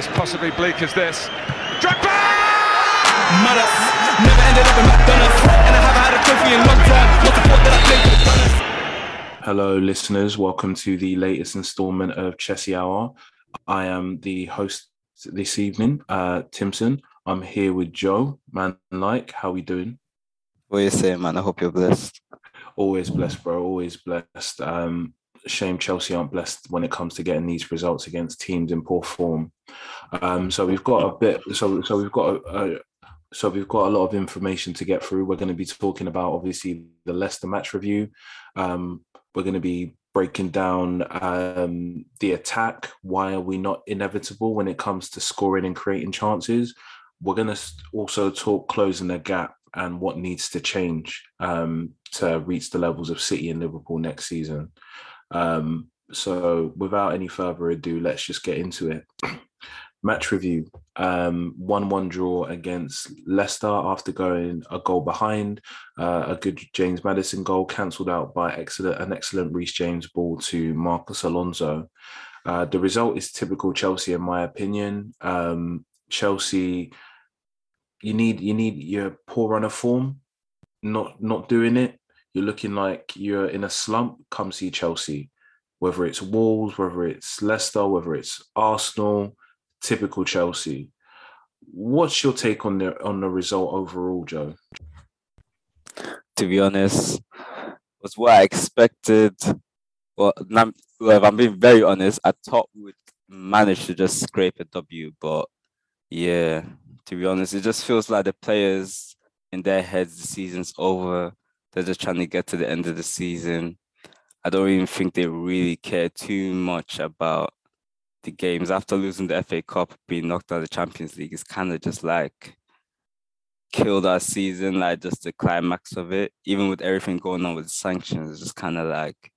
As possibly bleak as this. Drogba! Maras. Never ended up in McDonald's. And I haven't had a trophy in long time. Not the fault that I played for the Hello, listeners. Welcome to the latest installment of Chessy Hour. I am the host this evening, uh, Timson. I'm here with Joe. Man, like, how we doing? What you saying, man? I hope you're blessed. Always blessed, bro. Always blessed. Um, shame Chelsea aren't blessed when it comes to getting these results against teams in poor form. Um, so we've got a bit. So so we've got a, a so we've got a lot of information to get through. We're going to be talking about obviously the Leicester match review. Um, we're going to be breaking down um, the attack. Why are we not inevitable when it comes to scoring and creating chances? We're going to also talk closing the gap and what needs to change um, to reach the levels of City and Liverpool next season. Um, so without any further ado, let's just get into it. Match review: um, one-one draw against Leicester after going a goal behind. Uh, a good James Maddison goal cancelled out by excellent an excellent Reece James ball to Marcus Alonso. Uh, the result is typical Chelsea, in my opinion. Um, Chelsea, you need you need your poor run of form, not not doing it. You're looking like you're in a slump. Come see Chelsea, whether it's Wolves, whether it's Leicester, whether it's Arsenal typical Chelsea. What's your take on the on the result overall, Joe? To be honest, was what I expected. Well, if I'm being very honest, I thought we would manage to just scrape a W, but yeah, to be honest, it just feels like the players in their heads the season's over. They're just trying to get to the end of the season. I don't even think they really care too much about the games after losing the FA Cup, being knocked out of the Champions League is kind of just like killed our season, like just the climax of it. Even with everything going on with sanctions, it's just kind of like,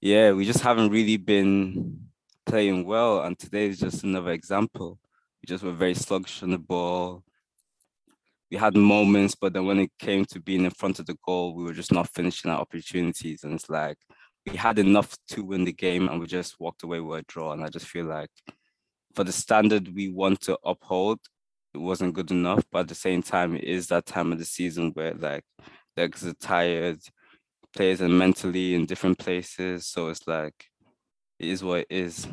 yeah, we just haven't really been playing well. And today is just another example. We just were very sluggish on the ball. We had moments, but then when it came to being in front of the goal, we were just not finishing our opportunities. And it's like, we had enough to win the game and we just walked away with a draw. And I just feel like for the standard we want to uphold, it wasn't good enough. But at the same time, it is that time of the season where like legs are tired, players are mentally in different places. So it's like it is what it is.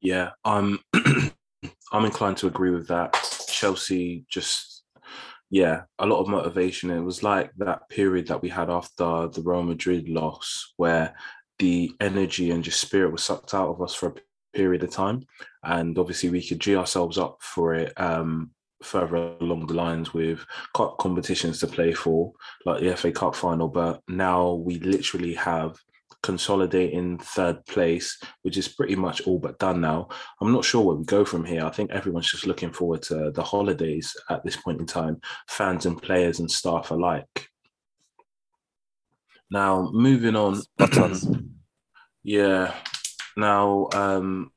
Yeah, I'm um, I'm inclined to agree with that. Chelsea just yeah, a lot of motivation. It was like that period that we had after the Real Madrid loss, where the energy and just spirit was sucked out of us for a period of time, and obviously we could g ourselves up for it um, further along the lines with cup competitions to play for, like the FA Cup final. But now we literally have consolidating third place, which is pretty much all but done now. I'm not sure where we go from here. I think everyone's just looking forward to the holidays at this point in time, fans and players and staff alike. Now, moving on. yeah. Now, um,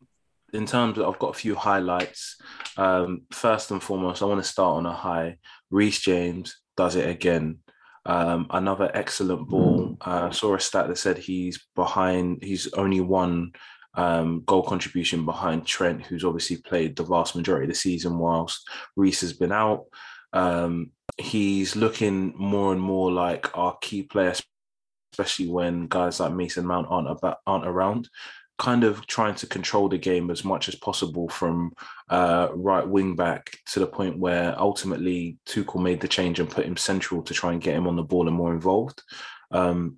in terms of, I've got a few highlights. Um, first and foremost, I want to start on a high. Reece James does it again. Um, another excellent ball. Uh, saw a stat that said he's behind. He's only one um, goal contribution behind Trent, who's obviously played the vast majority of the season whilst Reece has been out. Um, he's looking more and more like our key player, especially when guys like Mason Mount aren't about, aren't around. Kind of trying to control the game as much as possible from uh, right wing back to the point where ultimately Tuchel made the change and put him central to try and get him on the ball and more involved. Um,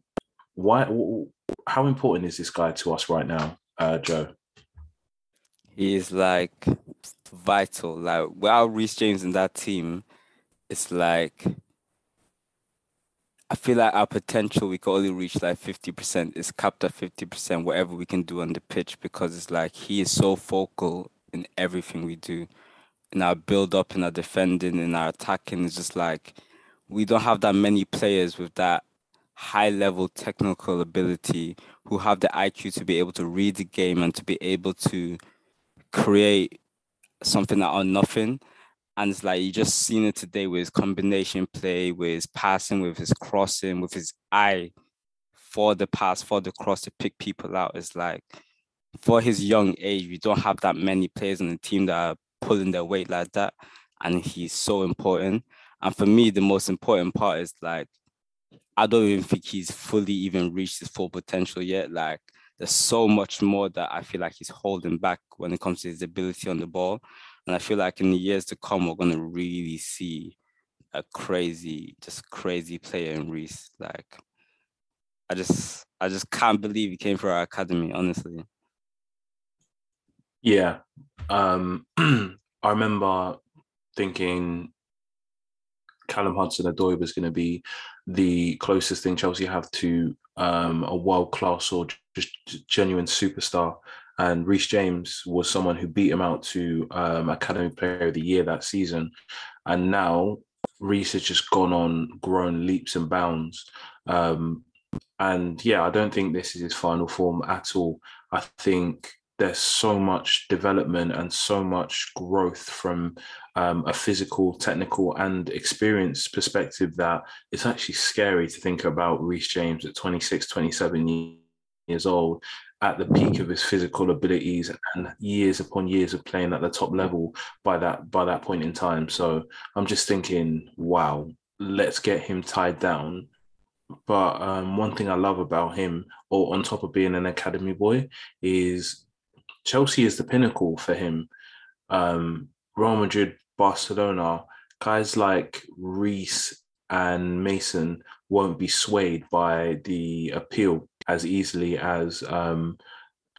why? How important is this guy to us right now, uh, Joe? He is like vital. Like without Reece James in that team, it's like I feel like our potential we can only reach like fifty percent. It's capped at fifty percent. Whatever we can do on the pitch, because it's like he is so focal in everything we do, in our build up, in our defending, in our attacking. It's just like we don't have that many players with that high level technical ability who have the IQ to be able to read the game and to be able to create something out of nothing. And it's like you just seen it today with his combination play, with his passing, with his crossing, with his eye for the pass, for the cross to pick people out. It's like for his young age, we don't have that many players on the team that are pulling their weight like that. And he's so important. And for me, the most important part is like I don't even think he's fully even reached his full potential yet. Like there's so much more that I feel like he's holding back when it comes to his ability on the ball. And I feel like in the years to come, we're gonna really see a crazy, just crazy player in Reece. Like I just I just can't believe he came for our academy, honestly. Yeah. Um I remember thinking Callum Hudson Odoi was going to be the closest thing Chelsea have to um, a world class or just genuine superstar. And Reece James was someone who beat him out to um, Academy Player of the Year that season. And now Reece has just gone on, grown leaps and bounds. Um, and yeah, I don't think this is his final form at all. I think there's so much development and so much growth from um, a physical, technical, and experience perspective that it's actually scary to think about Reece James at 26, 27 years old at the peak of his physical abilities and years upon years of playing at the top level by that by that point in time. So I'm just thinking, wow, let's get him tied down. But um, one thing I love about him, or on top of being an academy boy, is Chelsea is the pinnacle for him. Um, Real Madrid Barcelona, guys like Reece and Mason won't be swayed by the appeal as easily as um,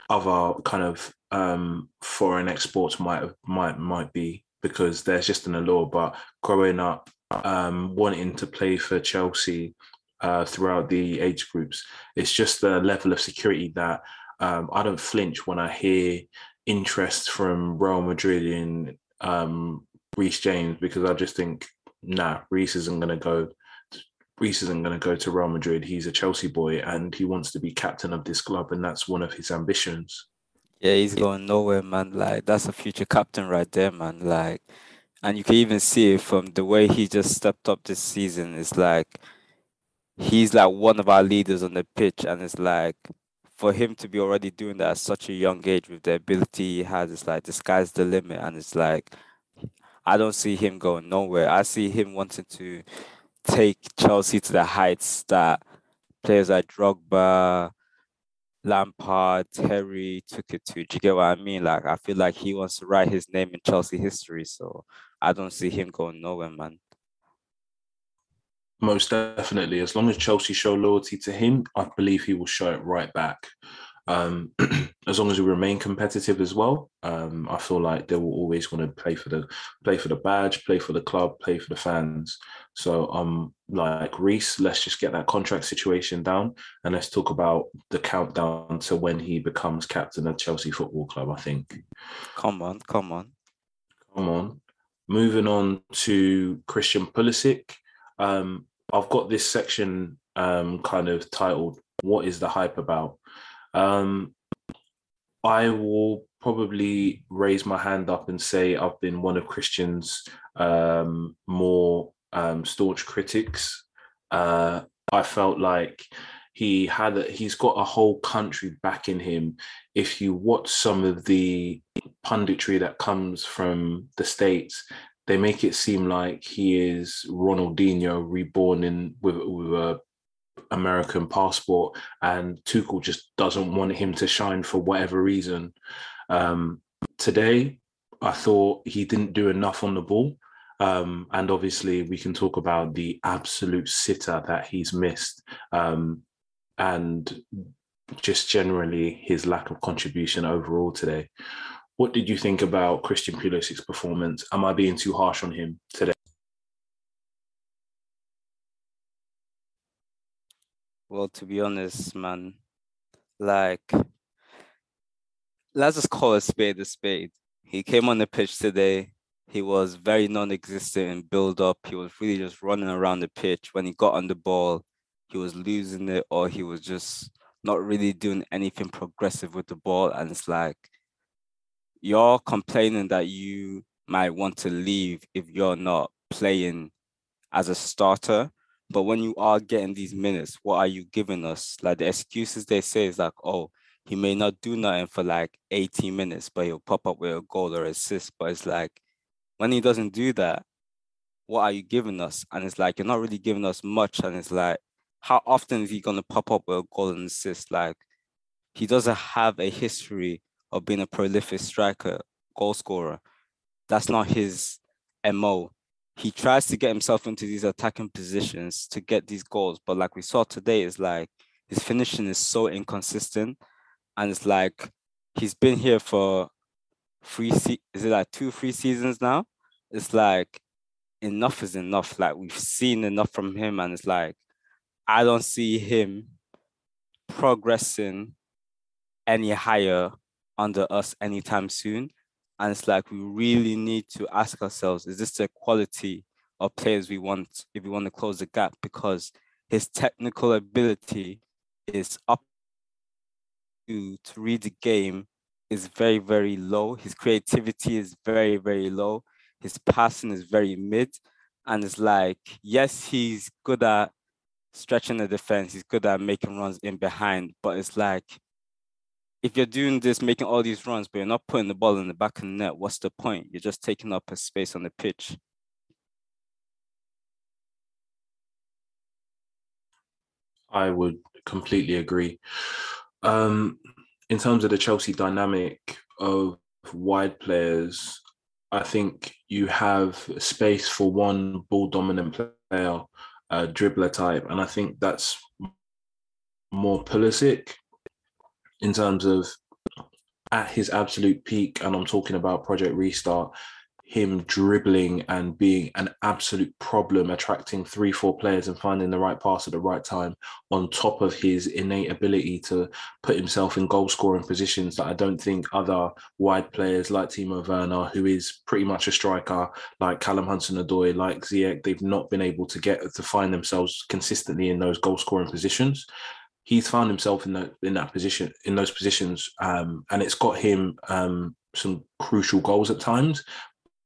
other kind of um, foreign exports might might might be because there's just an allure. But growing up, um, wanting to play for Chelsea uh, throughout the age groups, it's just the level of security that um, I don't flinch when I hear interest from Real Madrid in um, Reece James because I just think, nah, Reece isn't going to go. Reece isn't going to go to Real Madrid. He's a Chelsea boy and he wants to be captain of this club, and that's one of his ambitions. Yeah, he's going nowhere, man. Like that's a future captain right there, man. Like, and you can even see it from the way he just stepped up this season. It's like he's like one of our leaders on the pitch, and it's like for him to be already doing that at such a young age with the ability he has, it's like the sky's the limit, and it's like I don't see him going nowhere. I see him wanting to take Chelsea to the heights that players like Drogba, Lampard, Terry took it to. Do you get what I mean? Like I feel like he wants to write his name in Chelsea history. So I don't see him going nowhere, man. Most definitely. As long as Chelsea show loyalty to him, I believe he will show it right back um, as long as we remain competitive as well, um, I feel like they will always want to play for the play for the badge, play for the club, play for the fans. So um, like Reece, let's just get that contract situation down and let's talk about the countdown to when he becomes captain of Chelsea Football Club. I think. Come on, come on, come on. Moving on to Christian Pulisic. Um, I've got this section um, kind of titled "What is the hype about?" Um, I will probably raise my hand up and say I've been one of Christian's um, more um, staunch critics. Uh, I felt like he had a, he's got a whole country backing him. If you watch some of the punditry that comes from the states, they make it seem like he is Ronaldinho reborn in with, with a American passport, and Tuchel just doesn't want him to shine for whatever reason. Um, today, I thought he didn't do enough on the ball. Um, and obviously, we can talk about the absolute sitter that he's missed um, and just generally his lack of contribution overall today. What did you think about Christian Pulisic's performance? Am I being too harsh on him today? Well, to be honest, man, like, let's just call a spade a spade. He came on the pitch today. He was very non existent in build up. He was really just running around the pitch. When he got on the ball, he was losing it or he was just not really doing anything progressive with the ball. And it's like, you're complaining that you might want to leave if you're not playing as a starter. But when you are getting these minutes, what are you giving us? Like the excuses they say is like, oh, he may not do nothing for like 18 minutes, but he'll pop up with a goal or assist. But it's like when he doesn't do that, what are you giving us? And it's like you're not really giving us much. And it's like, how often is he gonna pop up with a goal and assist? Like he doesn't have a history of being a prolific striker, goal scorer. That's not his MO he tries to get himself into these attacking positions to get these goals. But like we saw today, is like his finishing is so inconsistent. And it's like he's been here for three se- is it like two, three seasons now? It's like enough is enough. Like we've seen enough from him, and it's like I don't see him progressing any higher under us anytime soon. And it's like we really need to ask ourselves, is this the quality of players we want if we want to close the gap? Because his technical ability is up to, to read the game is very, very low. His creativity is very, very low. His passing is very mid. And it's like, yes, he's good at stretching the defense, he's good at making runs in behind, but it's like if you're doing this, making all these runs, but you're not putting the ball in the back of the net, what's the point? You're just taking up a space on the pitch. I would completely agree. Um, in terms of the Chelsea dynamic of wide players, I think you have space for one ball dominant player, a dribbler type, and I think that's more Pulisic in terms of at his absolute peak, and I'm talking about Project Restart, him dribbling and being an absolute problem, attracting three, four players and finding the right pass at the right time, on top of his innate ability to put himself in goal scoring positions that I don't think other wide players like Timo Werner, who is pretty much a striker, like Callum Hudson Odoi, like Ziyech, they've not been able to get to find themselves consistently in those goal scoring positions he's found himself in that in that position in those positions, um, and it's got him um, some crucial goals at times.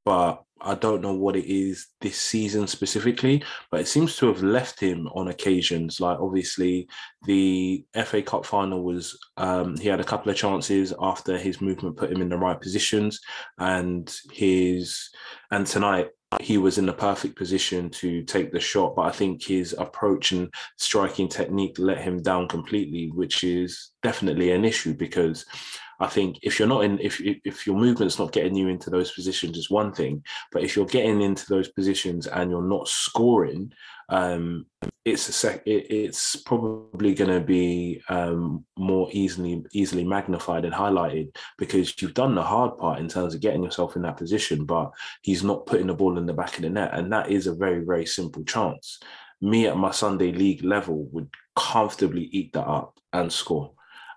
But I don't know what it is this season specifically, but it seems to have left him on occasions. Like obviously, the FA Cup final was um, he had a couple of chances after his movement put him in the right positions, and his and tonight he was in the perfect position to take the shot, but I think his approach and striking technique let him down completely, which is definitely an issue because I think if you're not in, if if your movement's not getting you into those positions, is one thing. But if you're getting into those positions and you're not scoring, um, it's a sec, it, it's probably going to be um, more easily easily magnified and highlighted because you've done the hard part in terms of getting yourself in that position. But he's not putting the ball in the back of the net, and that is a very very simple chance. Me at my Sunday league level would comfortably eat that up and score.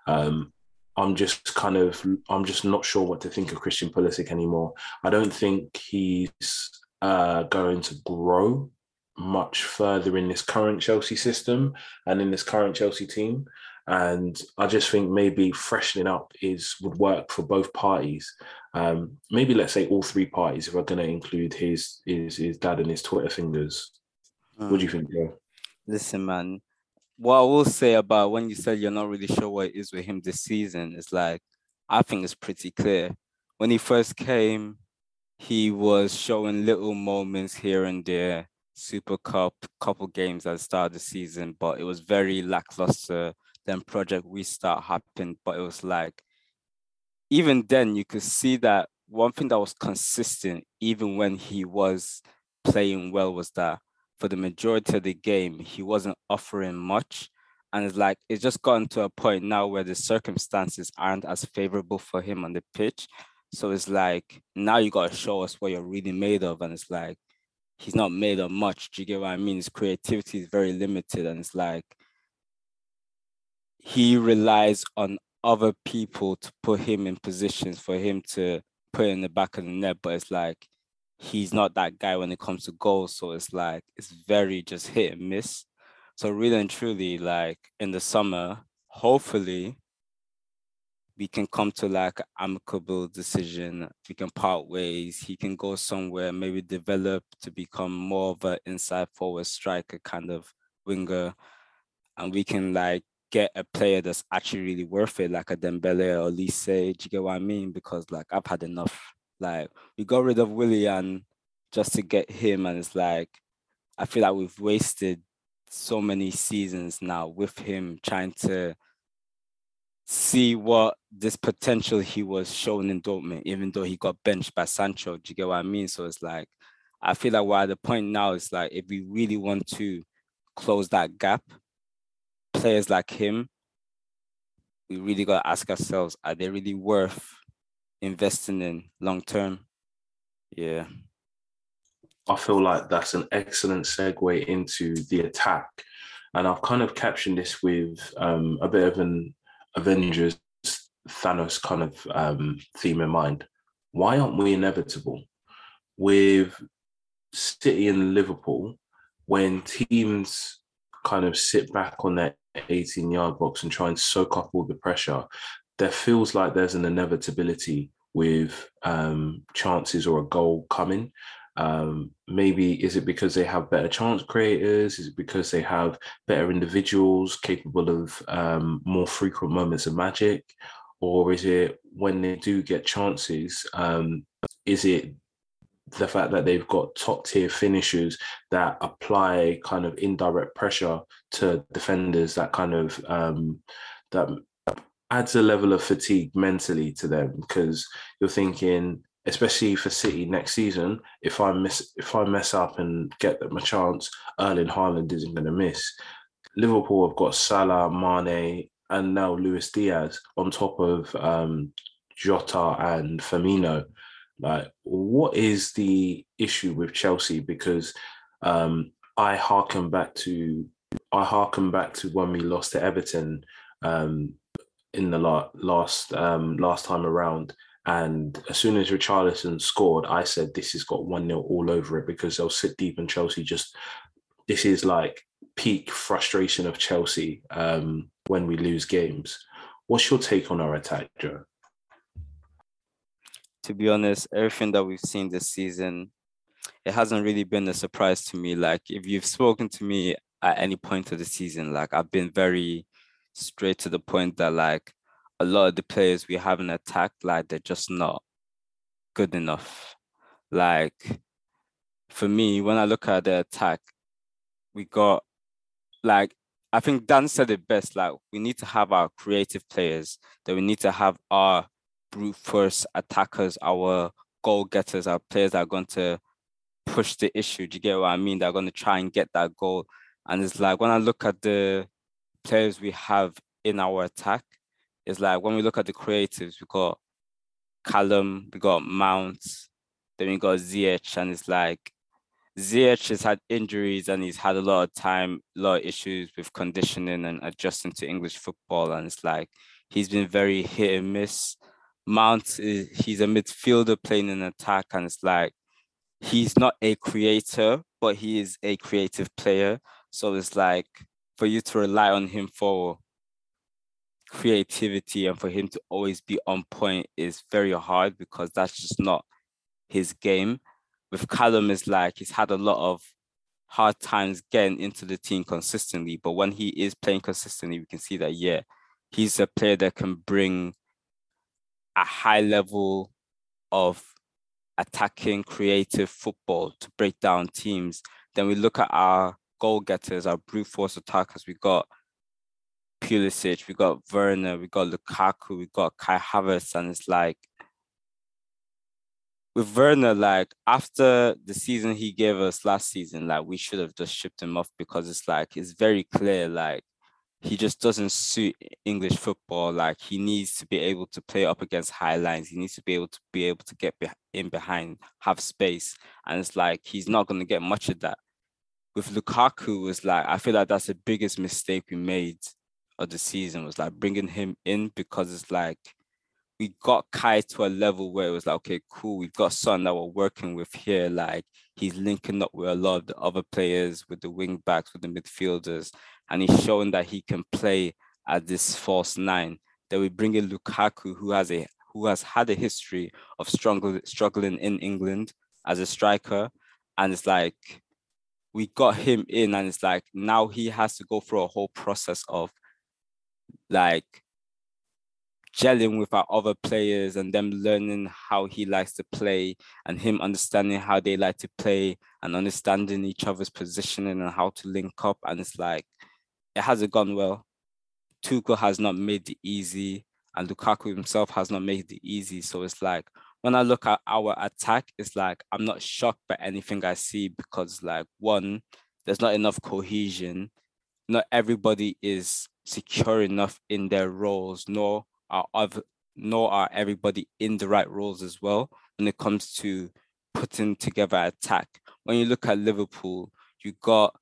Um, I'm just kind of I'm just not sure what to think of Christian Pulisic anymore. I don't think he's uh, going to grow much further in this current Chelsea system and in this current Chelsea team. And I just think maybe freshening up is would work for both parties. Um, maybe let's say all three parties if we're going to include his his his dad and his Twitter fingers. Mm. What do you think, Joe? Listen, man, what I will say about when you said you're not really sure what it is with him this season is like I think it's pretty clear. When he first came, he was showing little moments here and there Super Cup, couple games at the start of the season, but it was very lackluster. Then Project Restart happened, but it was like even then you could see that one thing that was consistent, even when he was playing well, was that for the majority of the game, he wasn't offering much. And it's like it's just gotten to a point now where the circumstances aren't as favorable for him on the pitch. So it's like now you gotta show us what you're really made of. And it's like he's not made of much. Do you get what I mean? His creativity is very limited. And it's like he relies on other people to put him in positions for him to put in the back of the net. But it's like he's not that guy when it comes to goals. So it's like it's very just hit and miss. So really and truly, like in the summer, hopefully we can come to like amicable decision. We can part ways. He can go somewhere, maybe develop to become more of an inside forward striker kind of winger. And we can like get a player that's actually really worth it, like a Dembele or Lise. Do you get what I mean? Because like I've had enough. Like we got rid of Willian just to get him, and it's like I feel like we've wasted so many seasons now with him trying to see what this potential he was shown in Dortmund, even though he got benched by Sancho. Do you get what I mean? So it's like I feel like we're at the point now. It's like if we really want to close that gap, players like him, we really got to ask ourselves: Are they really worth investing in long term? Yeah. I feel like that's an excellent segue into the attack. And I've kind of captioned this with um, a bit of an Avengers Thanos kind of um, theme in mind. Why aren't we inevitable? With City and Liverpool, when teams kind of sit back on their 18 yard box and try and soak up all the pressure, there feels like there's an inevitability with um, chances or a goal coming. Um, maybe is it because they have better chance creators? Is it because they have better individuals capable of um, more frequent moments of magic? Or is it when they do get chances, um, is it the fact that they've got top tier finishers that apply kind of indirect pressure to defenders that kind of um, that adds a level of fatigue mentally to them because you're thinking especially for City next season, if I miss if I mess up and get them a chance, Erling Haaland isn't going to miss. Liverpool have got Salah, Mane, and now Luis Diaz on top of um, Jota and Firmino. Like, what is the issue with Chelsea? Because um, I harken back to I harken back to when we lost to Everton um, in the la- last um, last time around and as soon as Richarlison scored, I said, this has got 1 0 all over it because they'll sit deep and Chelsea just, this is like peak frustration of Chelsea um, when we lose games. What's your take on our attack, Joe? To be honest, everything that we've seen this season, it hasn't really been a surprise to me. Like, if you've spoken to me at any point of the season, like, I've been very straight to the point that, like, a lot of the players we haven't attacked, like they're just not good enough. Like for me, when I look at the attack, we got like I think Dan said it best. Like we need to have our creative players, that we need to have our brute force attackers, our goal getters, our players that are going to push the issue. Do you get what I mean? They're going to try and get that goal. And it's like when I look at the players we have in our attack, is like when we look at the creatives, we got Callum, we got Mount, then we got Ziyech, and it's like Ziyech has had injuries and he's had a lot of time, a lot of issues with conditioning and adjusting to English football. And it's like he's been very hit and miss. Mount is he's a midfielder playing in attack, and it's like he's not a creator, but he is a creative player. So it's like for you to rely on him for creativity and for him to always be on point is very hard because that's just not his game. With Callum, is like he's had a lot of hard times getting into the team consistently, but when he is playing consistently, we can see that yeah, he's a player that can bring a high level of attacking, creative football to break down teams. Then we look at our goal getters, our brute force attackers. We got Pulisic, we got Werner, we got Lukaku, we got Kai Havertz, and it's like with Werner, like after the season he gave us last season, like we should have just shipped him off because it's like it's very clear, like he just doesn't suit English football. Like he needs to be able to play up against high lines. He needs to be able to be able to get in behind, have space, and it's like he's not going to get much of that. With Lukaku, was like I feel like that's the biggest mistake we made of the season was like bringing him in because it's like we got Kai to a level where it was like, okay, cool, we've got someone that we're working with here. Like he's linking up with a lot of the other players, with the wing backs, with the midfielders, and he's showing that he can play at this false nine. Then we bring in Lukaku, who has a who has had a history of struggling struggling in England as a striker, and it's like we got him in, and it's like now he has to go through a whole process of like gelling with our other players and them learning how he likes to play and him understanding how they like to play and understanding each other's positioning and how to link up. And it's like, it hasn't gone well. Tuchel has not made it easy and Lukaku himself has not made it easy. So it's like, when I look at our attack, it's like, I'm not shocked by anything I see because like, one, there's not enough cohesion. Not everybody is secure enough in their roles, nor are other, nor are everybody in the right roles as well when it comes to putting together attack. When you look at Liverpool, you got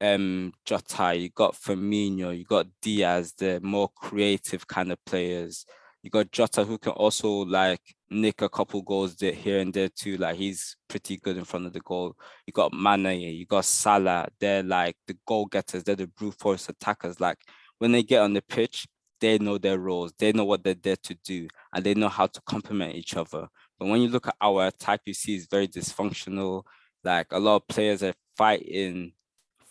um Jota, you got Firmino, you got Diaz, the more creative kind of players. You got Jota who can also like nick a couple goals there here and there too. Like he's pretty good in front of the goal. You got Mane, you got Salah. They're like the goal getters. They're the brute force attackers. Like when they get on the pitch, they know their roles, they know what they're there to do, and they know how to complement each other. But when you look at our attack, you see it's very dysfunctional. Like a lot of players are fighting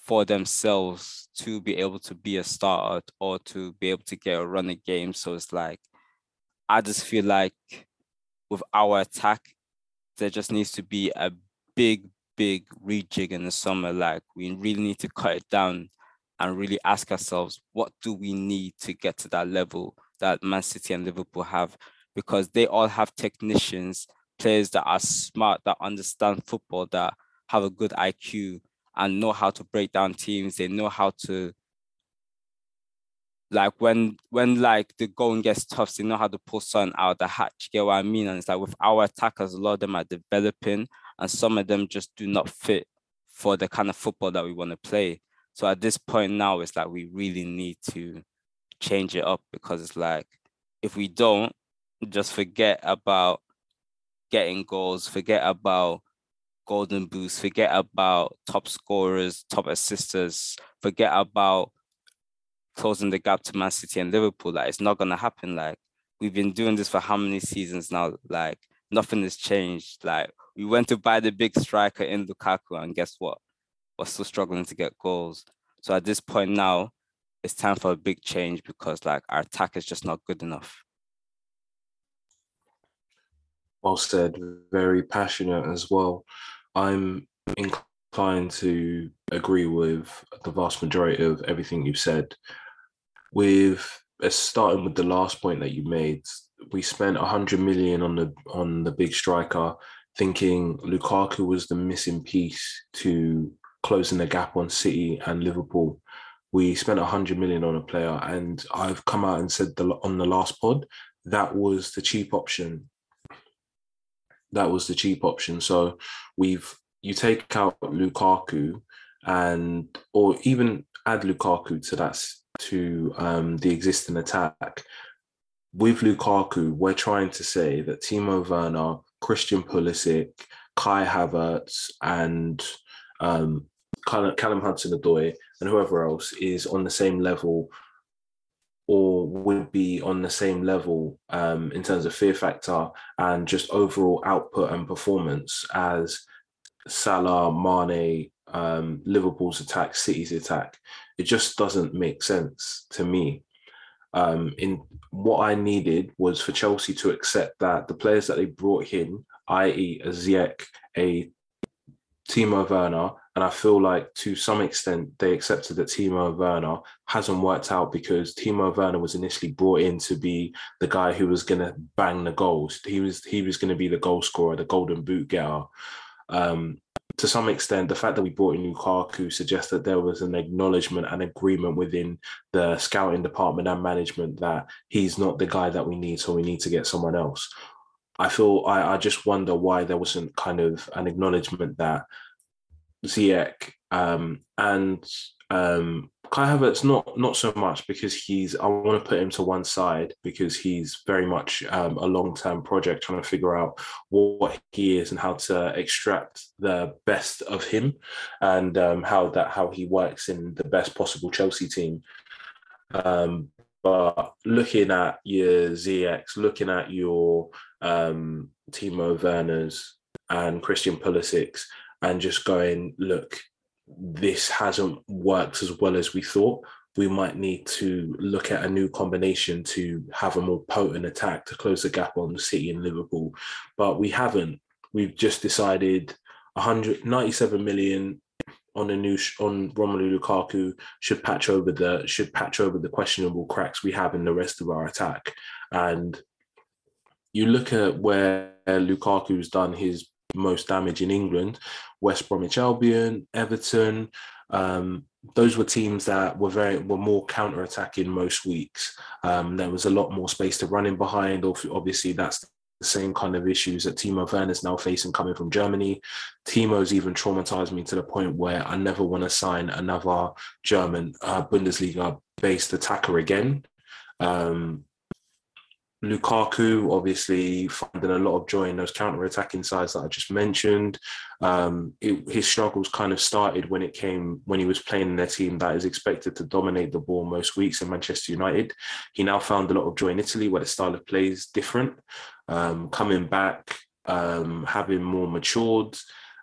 for themselves to be able to be a starter or to be able to get a run a game. So it's like I just feel like with our attack, there just needs to be a big, big rejig in the summer. Like we really need to cut it down and really ask ourselves, what do we need to get to that level that Man City and Liverpool have? Because they all have technicians, players that are smart, that understand football, that have a good IQ and know how to break down teams. They know how to like when when like the going gets tough, they know how to pull something out of the hatch. Get what I mean? And it's like with our attackers, a lot of them are developing, and some of them just do not fit for the kind of football that we want to play. So at this point now, it's like we really need to change it up because it's like if we don't, just forget about getting goals, forget about golden boots, forget about top scorers, top assisters, forget about closing the gap to Man City and Liverpool. Like it's not gonna happen. Like we've been doing this for how many seasons now? Like nothing has changed. Like we went to buy the big striker in Lukaku, and guess what? we're still struggling to get goals. So at this point now, it's time for a big change because like our attack is just not good enough. Well said, very passionate as well. I'm inclined to agree with the vast majority of everything you've said. With uh, starting with the last point that you made, we spent 100 million on the on the big striker, thinking Lukaku was the missing piece to closing the gap on City and Liverpool. We spent 100 million on a player, and I've come out and said the, on the last pod that was the cheap option. That was the cheap option. So we've you take out Lukaku and or even add Lukaku to that to um, the existing attack. With Lukaku, we're trying to say that Timo Werner, Christian Pulisic, Kai Havertz, and um, Callum Hudson-Odoi and whoever else is on the same level or would be on the same level um, in terms of fear factor and just overall output and performance as Salah, Mane, um, Liverpool's attack, City's attack. It just doesn't make sense to me. Um, in what I needed was for Chelsea to accept that the players that they brought in, i.e., a Ziyech, a Timo Werner, and I feel like to some extent they accepted that Timo Werner hasn't worked out because Timo Werner was initially brought in to be the guy who was going to bang the goals. He was he was going to be the goal scorer, the golden boot getter. Um, to some extent, the fact that we brought in Lukaku suggests that there was an acknowledgement and agreement within the scouting department and management that he's not the guy that we need, so we need to get someone else. I feel I, I just wonder why there wasn't kind of an acknowledgement that Ziyech um, and um, Kai Havertz not not so much because he's I want to put him to one side because he's very much um, a long term project trying to figure out what he is and how to extract the best of him and um, how that how he works in the best possible Chelsea team. Um, but looking at your Ziyech's, looking at your um, Timo Werner's and Christian Pulisic's, and just going, look, this hasn't worked as well as we thought. We might need to look at a new combination to have a more potent attack to close the gap on the City and Liverpool. But we haven't. We've just decided 197 million on a new on Romelu Lukaku should patch over the should patch over the questionable cracks we have in the rest of our attack. And you look at where Lukaku's done his most damage in England, West Bromwich Albion, Everton. Um, those were teams that were very were more counter attacking most weeks. Um, there was a lot more space to run in behind. Obviously, that's the same kind of issues that Timo Werner is now facing coming from Germany. Timo's even traumatized me to the point where I never want to sign another German uh, Bundesliga based attacker again. Um, Lukaku obviously finding a lot of joy in those counter-attacking sides that I just mentioned. Um, it, his struggles kind of started when it came when he was playing in their team that is expected to dominate the ball most weeks in Manchester United. He now found a lot of joy in Italy where the style of play is different. Um, coming back, um, having more matured,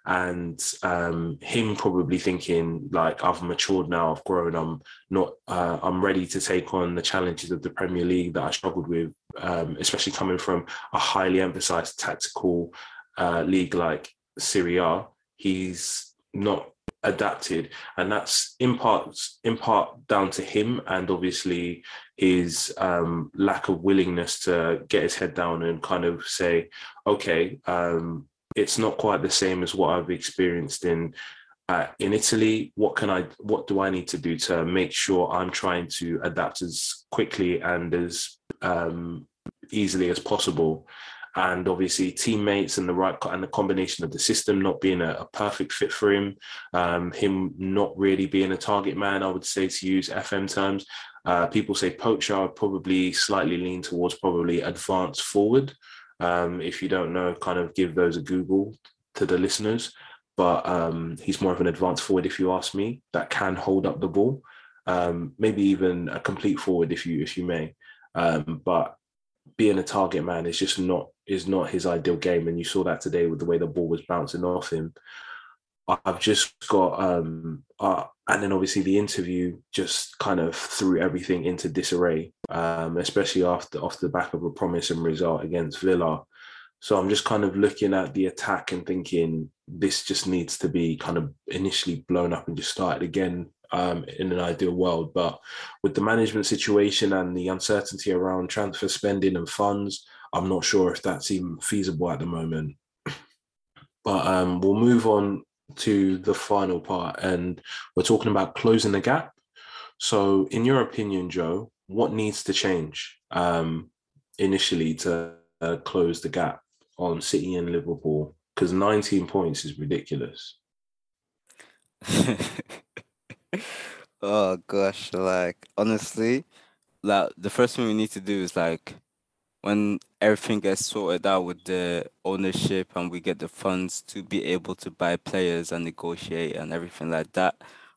and um, him probably thinking like I've matured now, I've grown, I'm not, uh, I'm ready to take on the challenges of the Premier League that I struggled with, um, especially coming from a highly emphasized tactical uh, league like Serie A. He's not adapted, and that's in part in part down to him, and obviously his um, lack of willingness to get his head down and kind of say, okay. Um, it's not quite the same as what I've experienced in uh, in Italy. What can I? What do I need to do to make sure I'm trying to adapt as quickly and as um, easily as possible? And obviously, teammates and the right and the combination of the system not being a, a perfect fit for him, um, him not really being a target man. I would say to use FM terms. Uh, people say poacher. Would probably slightly lean towards probably advanced forward. Um, if you don't know, kind of give those a Google to the listeners. But um, he's more of an advanced forward, if you ask me, that can hold up the ball. Um, maybe even a complete forward, if you if you may. Um, but being a target man is just not is not his ideal game, and you saw that today with the way the ball was bouncing off him. I've just got, um, uh, and then obviously the interview just kind of threw everything into disarray, um, especially after off the back of a promising result against Villa. So I'm just kind of looking at the attack and thinking this just needs to be kind of initially blown up and just started again um, in an ideal world. But with the management situation and the uncertainty around transfer spending and funds, I'm not sure if that's even feasible at the moment. But um, we'll move on to the final part, and we're talking about closing the gap. So, in your opinion, Joe, what needs to change um, initially to uh, close the gap on City and Liverpool? Because 19 points is ridiculous. oh gosh, like honestly, like the first thing we need to do is like when everything gets sorted out with the ownership and we get the funds to be able to buy players and negotiate and everything like that,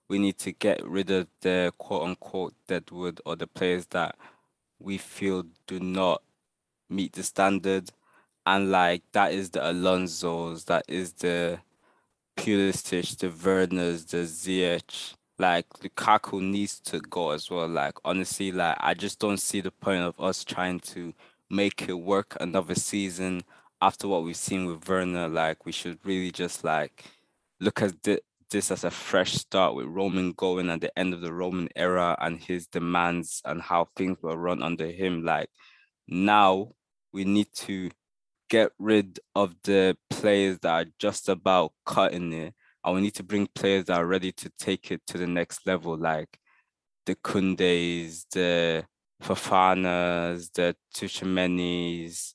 we need to get rid of the quote unquote deadwood or the players that we feel do not meet the standard. And like that is the Alonso's, that is the Pulisic, the Werners, the Ziyech, like Lukaku needs to go as well. Like honestly, like I just don't see the point of us trying to make it work another season after what we've seen with Werner. Like we should really just like look at th- this as a fresh start with Roman going at the end of the Roman era and his demands and how things were run under him. Like now we need to get rid of the players that are just about cutting it. And we need to bring players that are ready to take it to the next level, like the Koundes, the Fofanas, the Tchouaménis,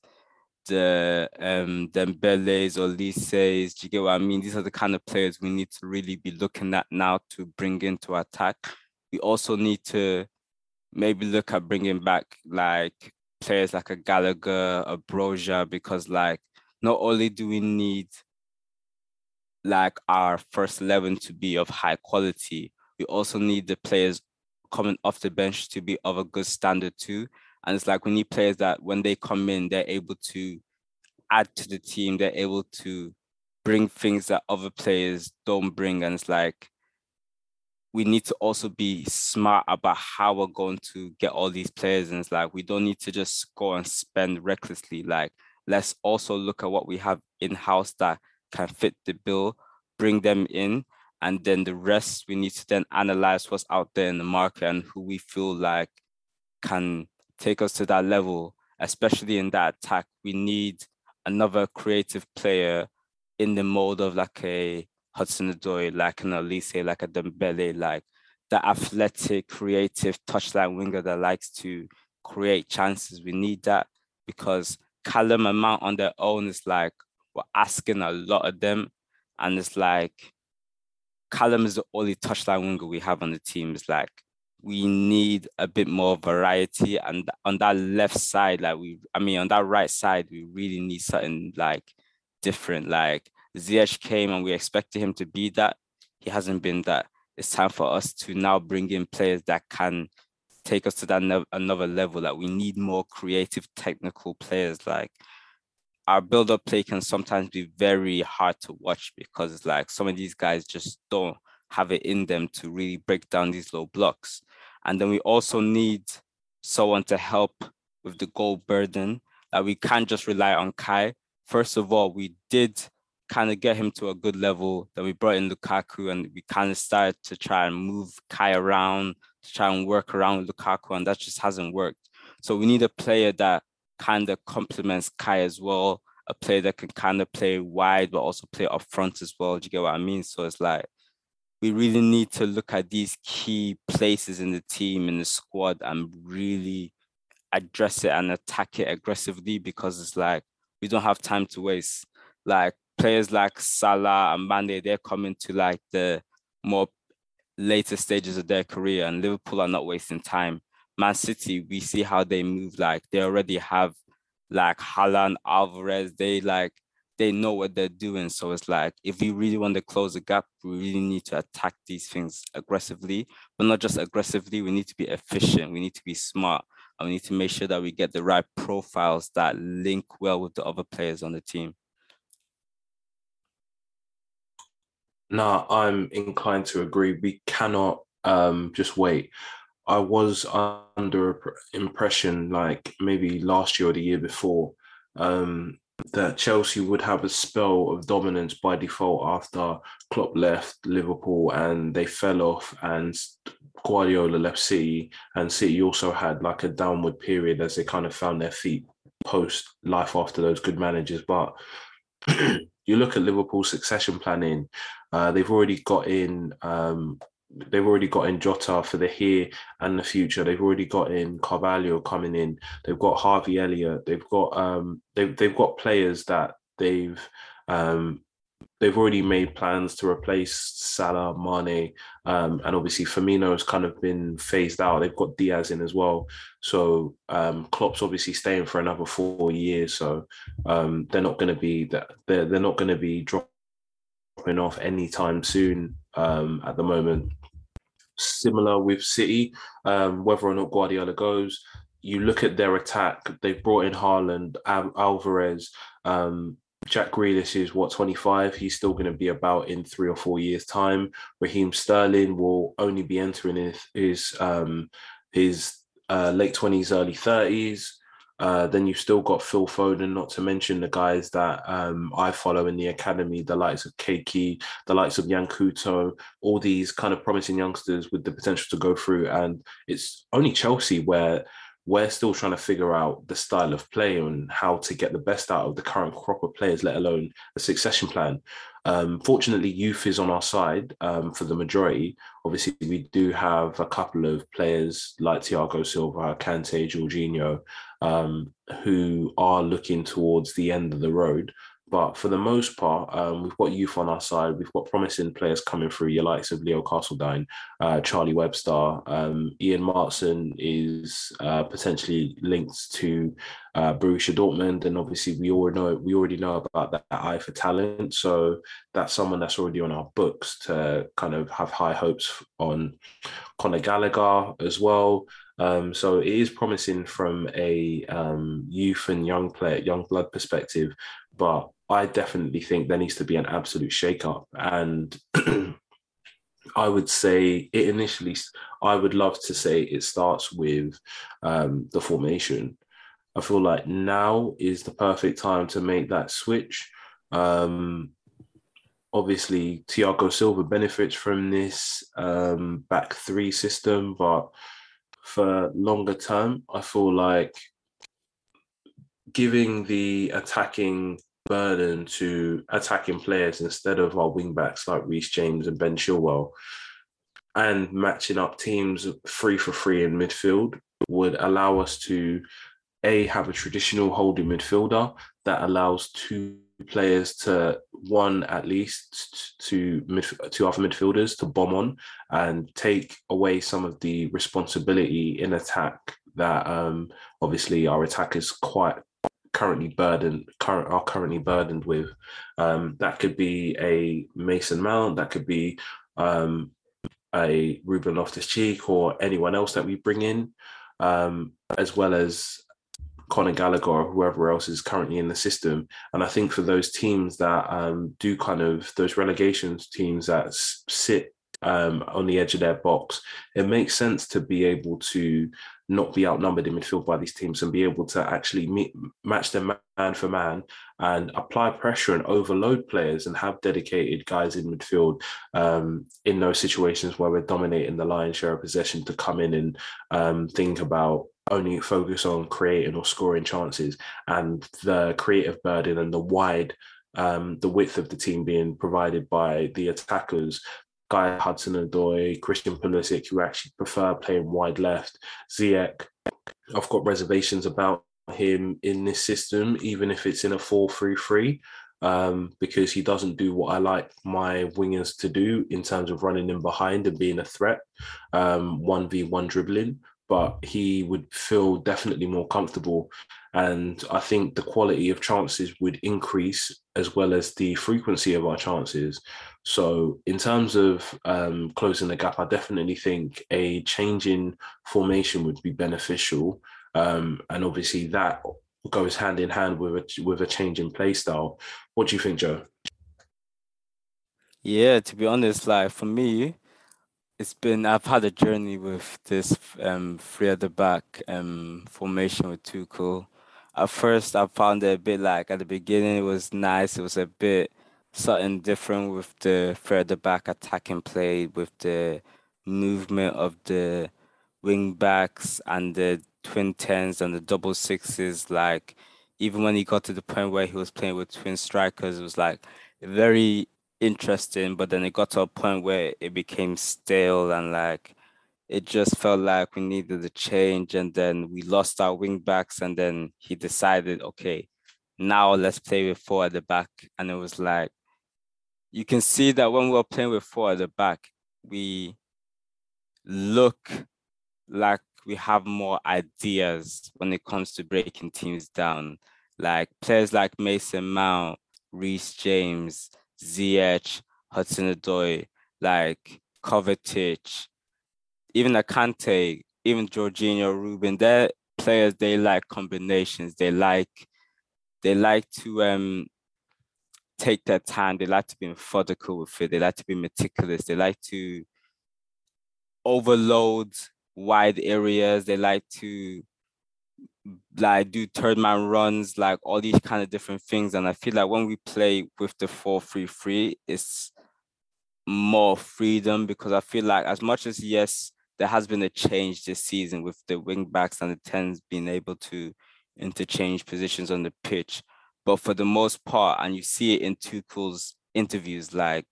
the um Dembeles or Lises. Do you get what I mean? These are the kind of players we need to really be looking at now to bring into attack. We also need to maybe look at bringing back like players like a Gallagher, a Broja, because like not only do we need like our first 11 to be of high quality, we also need the players coming off the bench to be of a good standard too. And it's like we need players that when they come in, they're able to add to the team, they're able to bring things that other players don't bring. And it's like we need to also be smart about how we're going to get all these players. And it's like we don't need to just go and spend recklessly. Like let's also look at what we have in house that can fit the bill, bring them in, and then the rest we need to then analyze what's out there in the market and who we feel like can take us to that level. Especially in that attack, we need another creative player in the mode of like a Hudson Odoi, like an Olise, like a Dembele, like the athletic, creative touchline winger that likes to create chances. We need that because Callum and Mount on their own is like we're asking a lot of them, and it's like Callum is the only touchline winger we have on the team. It's like we need a bit more variety, and on that left side, like we, I mean, on that right side, we really need something like different, like Ziyech came and we expected him to be that. He hasn't been that. It's time for us to now bring in players that can take us to that another level. Like we need more creative, technical players. Like our build-up play can sometimes be very hard to watch because it's like some of these guys just don't have it in them to really break down these low blocks. And then we also need someone to help with the goal burden. That we can't just rely on Kai. First of all, we did kind of get him to a good level. Then we brought in Lukaku and we kind of started to try and move Kai around to try and work around Lukaku, and that just hasn't worked. So we need a player that kind of complements Kai as well, a player that can kind of play wide but also play up front as well. Do you get what I mean? So it's like we really need to look at these key places in the team in the squad and really address it and attack it aggressively because it's like we don't have time to waste. Like players like Salah and Mane, they're coming to like the more later stages of their career, and Liverpool are not wasting time. Man City, we see how they move. Like they already have like Haaland, Alvarez. They like they know what they're doing. So it's like if we really want to close the gap, we really need to attack these things aggressively, but not just aggressively. We need to be efficient. We need to be smart. And we need to make sure that we get the right profiles that link well with the other players on the team. No, I'm inclined to agree. We cannot um, just wait. I was under impression, like maybe last year or the year before, um, that Chelsea would have a spell of dominance by default after Klopp left Liverpool and they fell off, and Guardiola left City, and City also had like a downward period as they kind of found their feet post life after those good managers. But you look at Liverpool's succession planning, uh, they've already got in. Um, they've already got in Jota for the here and the future. They've already got in Carvalho coming in. They've got Harvey Elliott. They've got um, they've they've got players that they've um, they've already made plans to replace Salah, Mane, um, and obviously Firmino has kind of been phased out. They've got Diaz in as well, so um, Klopp's obviously staying for another four years. So um, they're not going to be that they're they're not going to be dropping off anytime soon um, at the moment. Similar with City, um, whether or not Guardiola goes, you look at their attack. They've brought in Haaland, Al- Alvarez. Um, Jack Grealish is what 25. He's still going to be about in three or four years' time. Raheem Sterling will only be entering his his, um, his uh, late 20s, early 30s. Uh, then you've still got Phil Foden, not to mention the guys that um, I follow in the academy, the likes of Keiki, the likes of Yan Couto, all these kind of promising youngsters with the potential to go through. And it's only Chelsea where we're still trying to figure out the style of play and how to get the best out of the current crop of players, let alone a succession plan. Um, fortunately, youth is on our side um, for the majority. Obviously, we do have a couple of players like Thiago Silva, Kante, Jorginho, um, who are looking towards the end of the road. But for the most part, um, we've got youth on our side. We've got promising players coming through, your likes of Leo Castledine, uh, Charlie Webster. Um, Ian Maatsen is uh, potentially linked to uh, Borussia Dortmund, and obviously we know we already know about that eye for talent. So that's someone that's already on our books to kind of have high hopes on. Conor Gallagher as well. Um, so it is promising from a um, youth and young player, young blood perspective, but I definitely think there needs to be an absolute shake-up. And I would say it initially, I would love to say it starts with um, the formation. I feel like now is the perfect time to make that switch. Um, obviously, Thiago Silva benefits from this um, back three system, but for longer term, I feel like giving the attacking burden to attacking players instead of our wing backs like Reece James and Ben Chilwell and matching up teams three for three in midfield would allow us to a have a traditional holding midfielder that allows two players to one at least to mid, two other midfielders to bomb on and take away some of the responsibility in attack that um, obviously our attackers quite currently burdened current are currently burdened with. Um, that could be a Mason Mount, that could be um, a Ruben Loftus Cheek or anyone else that we bring in, um, as well as Conor Gallagher or whoever else is currently in the system. And I think for those teams that um, do kind of those relegations teams that sit um, on the edge of their box, it makes sense to be able to not be outnumbered in midfield by these teams and be able to actually meet, match them man for man and apply pressure and overload players and have dedicated guys in midfield um, in those situations where we're dominating the lion's share of possession to come in and um, think about only focus on creating or scoring chances and the creative burden and the wide um, the width of the team being provided by the attackers Guy Hudson-Odoi, Christian Pulisic, who actually prefer playing wide left. Ziyech, I've got reservations about him in this system, even if it's in a 4 3 3, um, because he doesn't do what I like my wingers to do in terms of running in behind and being a threat, um, 1v1 dribbling but he would feel definitely more comfortable. And I think the quality of chances would increase as well as the frequency of our chances. So, in terms of um, closing the gap, I definitely think a change in formation would be beneficial. Um, and obviously, that goes hand in hand with a, with a change in play style. What do you think, Joe? Yeah, to be honest, like for me, it's been I've had a journey with this um three at the back um formation with Tuchel. At first, I found it a bit like at the beginning it was nice. It was a bit something different with the three at the back attacking play, with the movement of the wing backs and the twin tens and the double sixes. Like even when he got to the point where he was playing with twin strikers, it was like very interesting, but then it got to a point where it became stale and like it just felt like we needed a change. And then we lost our wing backs, and then he decided, okay, now let's play with four at the back. And it was like you can see that when we are playing with four at the back, we look like we have more ideas when it comes to breaking teams down. Like players like Mason Mount, Reece James, Ziyech, Hudson-Odoi, like Kovacic, even a Kante, even Jorginho, Ruben, they're players, they like combinations. They like they like to um take their time. They like to be methodical with it. They like to be meticulous. They like to overload wide areas. They like to like do third man runs, like all these kind of different things. And I feel like when we play with the 4-3-3, it's more freedom because I feel like as much as yes, there has been a change this season with the wing backs and the tens being able to interchange positions on the pitch. But for the most part, and you see it in Tuchel's interviews, like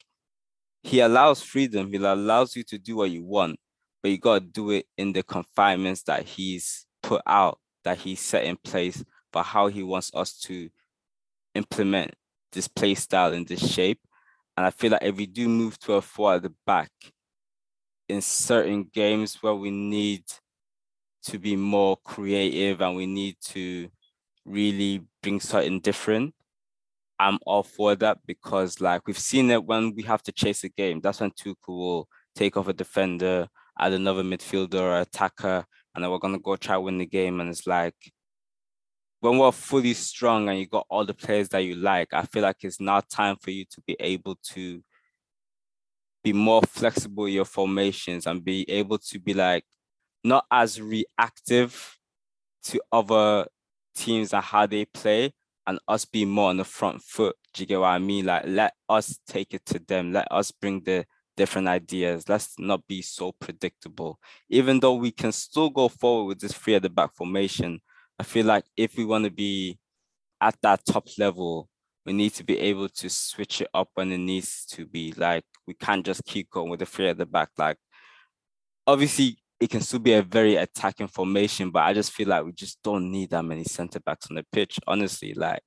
he allows freedom, he allows you to do what you want, but you got to do it in the confinements that he's put out, that he's set in place but how he wants us to implement this play style in this shape. And I feel like if we do move to a four at the back in certain games where we need to be more creative and we need to really bring something different, I'm all for that because like we've seen it when we have to chase a game. That's when Tuchel will take off a defender, add another midfielder or attacker, and then we're gonna go try win the game. And it's like when we're fully strong and you got all the players that you like, I feel like it's now time for you to be able to be more flexible in your formations and be able to be like not as reactive to other teams and how they play and us be more on the front foot. Do you get what I mean? Like let us take it to them. Let us bring the different ideas. Let's not be so predictable. Even though we can still go forward with this three at the back formation, I feel like if we want to be at that top level, we need to be able to switch it up when it needs to be. Like we can't just keep going with the three at the back. Like obviously it can still be a very attacking formation, but I just feel like we just don't need that many centre backs on the pitch. Honestly, like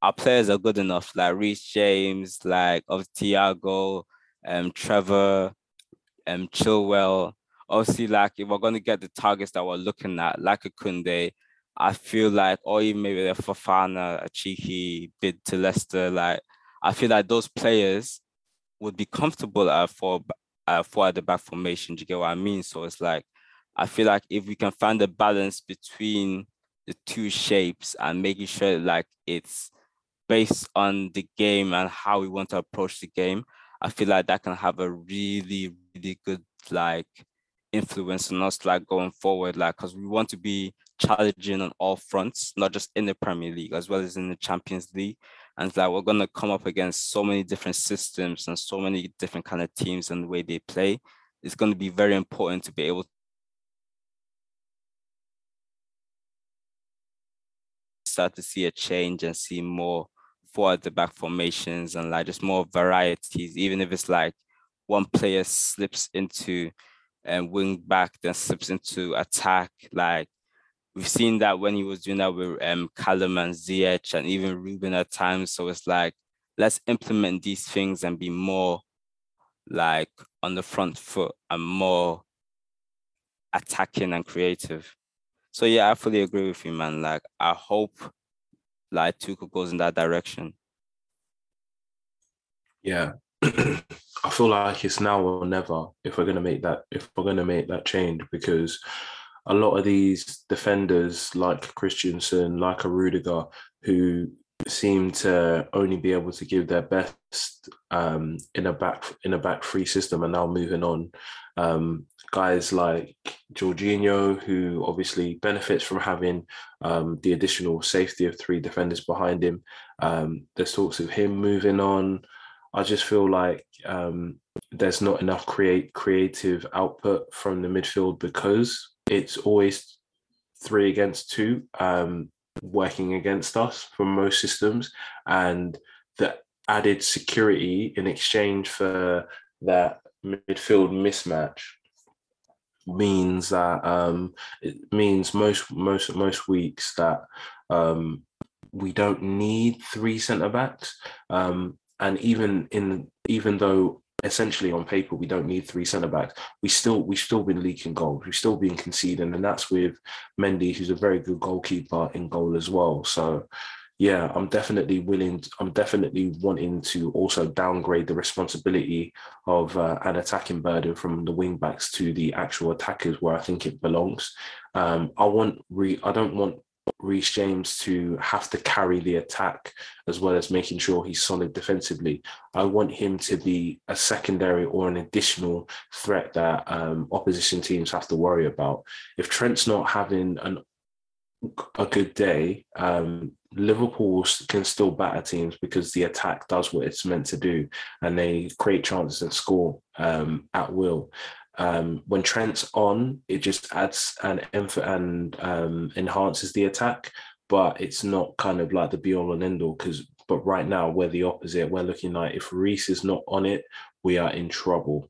our players are good enough, like Reece James, like of Thiago, um, Trevoh, um, Chilwell. Obviously, like if we're gonna get the targets that we're looking at, like a Koundé, I feel like, or even maybe a Fofana, a cheeky bid to Leicester, like I feel like those players would be comfortable at four uh, for the back formation. Do you get what I mean? So it's like I feel like if we can find a balance between the two shapes and making sure like it's based on the game and how we want to approach the game, I feel like that can have a really, really good like influence on us like going forward, like because we want to be challenging on all fronts, not just in the Premier League as well as in the Champions League and like we're gonna come up against so many different systems and so many different kind of teams and the way they play. It's going to be very important to be able to start to see a change and see more forward the back formations and like just more varieties, even if it's like one player slips into and um, wing back, then slips into attack, like we've seen that when he was doing that with um, Callum and Ziyech and even Ruben at times. So it's like, let's implement these things and be more like on the front foot and more attacking and creative. So yeah, I fully agree with you, man. Like I hope like Tuchel goes in that direction. Yeah. I feel like it's now or never if we're gonna make that if we're gonna make that change because a lot of these defenders like Christensen, like a Rudiger, who seem to only be able to give their best um, in a back in a back free system, and now moving on. Um, guys like Jorginho, who obviously benefits from having um, the additional safety of three defenders behind him. Um, there's talks of him moving on. I just feel like um, there's not enough create creative output from the midfield because it's always three against two um, working against us from most systems, and the added security in exchange for that midfield mismatch means that um, it means most most most weeks that um, we don't need three centre backs, um, and even in even though essentially on paper we don't need three centre backs. We still we've still been leaking goals. We've still been conceding, and that's with Mendy, who's a very good goalkeeper in goal as well. So yeah, I'm definitely willing. I'm definitely wanting to also downgrade the responsibility of uh, an attacking burden from the wing backs to the actual attackers, where I think it belongs. Um, I want re. I don't want Reece James to have to carry the attack as well as making sure he's solid defensively. I want him to be a secondary or an additional threat that um, opposition teams have to worry about. If Trent's not having an a good day, um, Liverpool can still batter teams because the attack does what it's meant to do, and they create chances and score um, at will. Um, when Trent's on, it just adds an emph and um, enhances the attack, but it's not kind of like the be all and end all. Because but right now we're the opposite. We're looking like if Reece is not on it, we are in trouble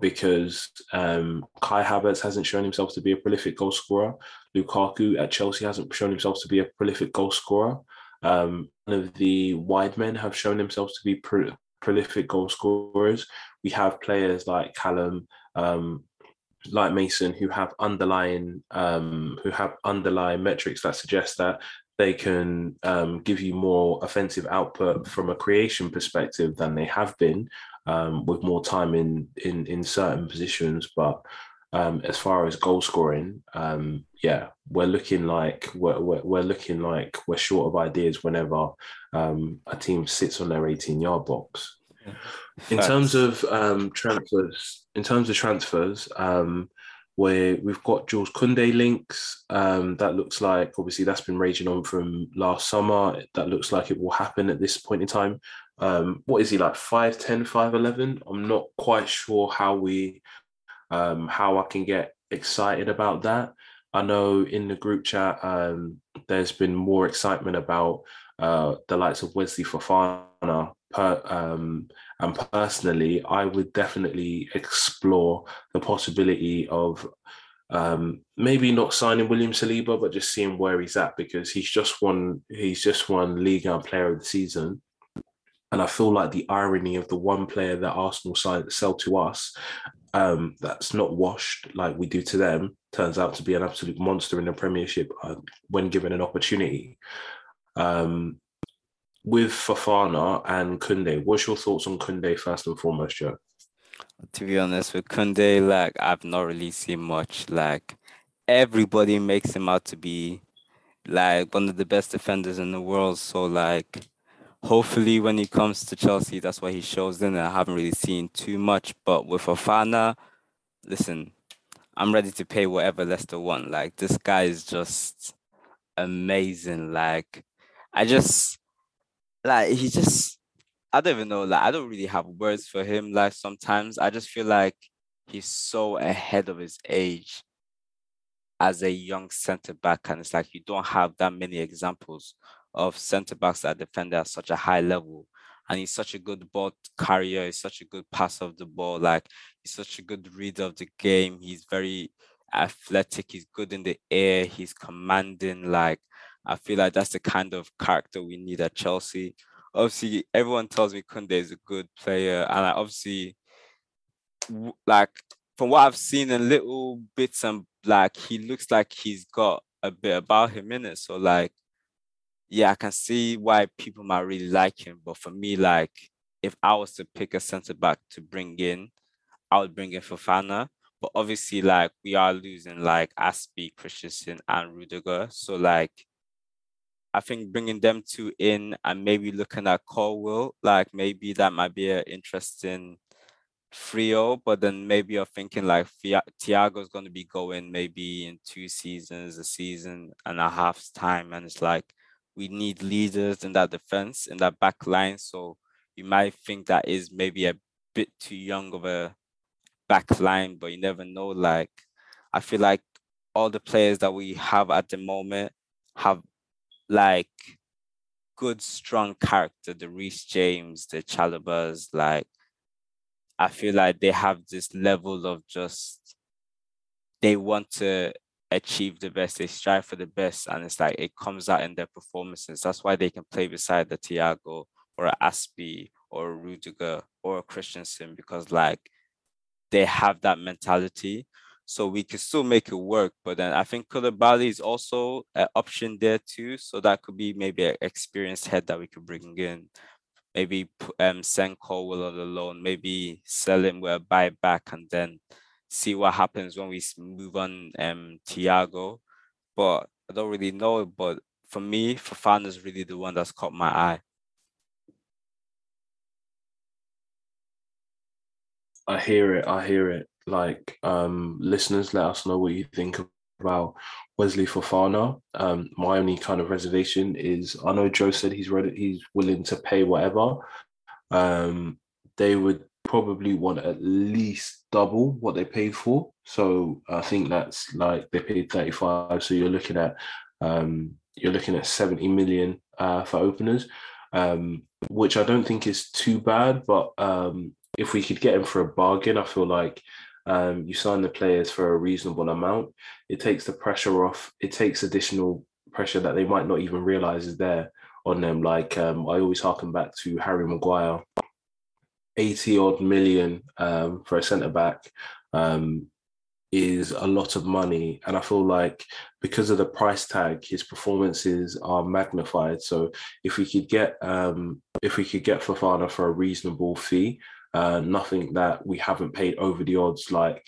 because um, Kai Havertz hasn't shown himself to be a prolific goal scorer. Lukaku at Chelsea hasn't shown himself to be a prolific goal scorer. Um, none of the wide men have shown themselves to be pro- prolific goal scorers. We have players like Callum, um, like Mason, who have underlying um, who have underlying metrics that suggest that they can um, give you more offensive output from a creation perspective than they have been um, with more time in in in certain positions. But um, as far as goal scoring, um, yeah, we're looking like we're, we're, we're, looking like we're short of ideas whenever um, a team sits on their 18 yard box. In terms of um, transfers, in terms of transfers, um, where we've got Jules Koundé links. Um, that looks like obviously that's been raging on from last summer. That looks like it will happen at this point in time. Um, what is he like 5'10, 5'11? I'm not quite sure how we um, how I can get excited about that. I know in the group chat um, there's been more excitement about uh, the likes of Wesley Fofana per, um, and personally, I would definitely explore the possibility of um, maybe not signing William Saliba, but just seeing where he's at because he's just won. He's just won League and Player of the Season, and I feel like the irony of the one player that Arsenal sell to us, um, that's not washed like we do to them, turns out to be an absolute monster in the Premiership uh, when given an opportunity. Um, with Fofana and Koundé, what's your thoughts on Koundé first and foremost, Joe? To be honest, with Koundé, like I've not really seen much. Like everybody makes him out to be like one of the best defenders in the world. So like hopefully when he comes to Chelsea, that's what he shows then. I haven't really seen too much. But with Fofana, listen, I'm ready to pay whatever Leicester want. Like this guy is just amazing. Like I just like he just I don't even know, like I don't really have words for him. Like sometimes I just feel like he's so ahead of his age as a young centre back, and it's like you don't have that many examples of centre backs that defend at such a high level. And he's such a good ball carrier, he's such a good pass of the ball, like he's such a good reader of the game. He's very athletic, he's good in the air, he's commanding, like I feel like that's the kind of character we need at Chelsea. Obviously, everyone tells me Koundé is a good player, and I obviously, like from what I've seen in little bits and like he looks like he's got a bit about him in it. So like, yeah, I can see why people might really like him. But for me, like, if I was to pick a centre back to bring in, I would bring in Fofana. But obviously, like we are losing like Azpi, Christensen, and Rudiger. So like I think bringing them two in and maybe looking at Colwill, like maybe that might be an interesting trio. But then maybe you're thinking like Thiago's going to be going maybe in two seasons, a season and a half's time, and it's like we need leaders in that defense in that back line. So you might think that is maybe a bit too young of a back line, but you never know. Like I feel like all the players that we have at the moment have like good, strong character, the Reece James, the Chalobahs, like I feel like they have this level of just they want to achieve the best, they strive for the best, and it's like it comes out in their performances. That's why they can play beside the Thiago or a Azpi or Rudiger or Christensen because like they have that mentality so we can still make it work. But then I think Koulibaly is also an option there too. So that could be maybe an experienced head that we could bring in. Maybe um send Colwill on the loan, maybe sell him with a buyback and then see what happens when we move on um Thiago. But I don't really know, but for me, Fofana is really the one that's caught my eye. I hear it. I hear it. Like um, listeners, let us know what you think about Wesley Fofana. Um, my only kind of reservation is I know Joe said he's ready. He's willing to pay whatever. Um, they would probably want at least double what they paid for. So I think that's like they paid 35. So you're looking at um, you're looking at 70 million uh, for openers, um, which I don't think is too bad. But um, if we could get him for a bargain, I feel like um, you sign the players for a reasonable amount. It takes the pressure off. It takes additional pressure that they might not even realize is there on them. Like um, I always harken back to Harry Maguire, 80 odd million um, for a centre back um, is a lot of money. And I feel like because of the price tag, his performances are magnified. So if we could get um, if we could get Fofana for a reasonable fee, uh, nothing that we haven't paid over the odds like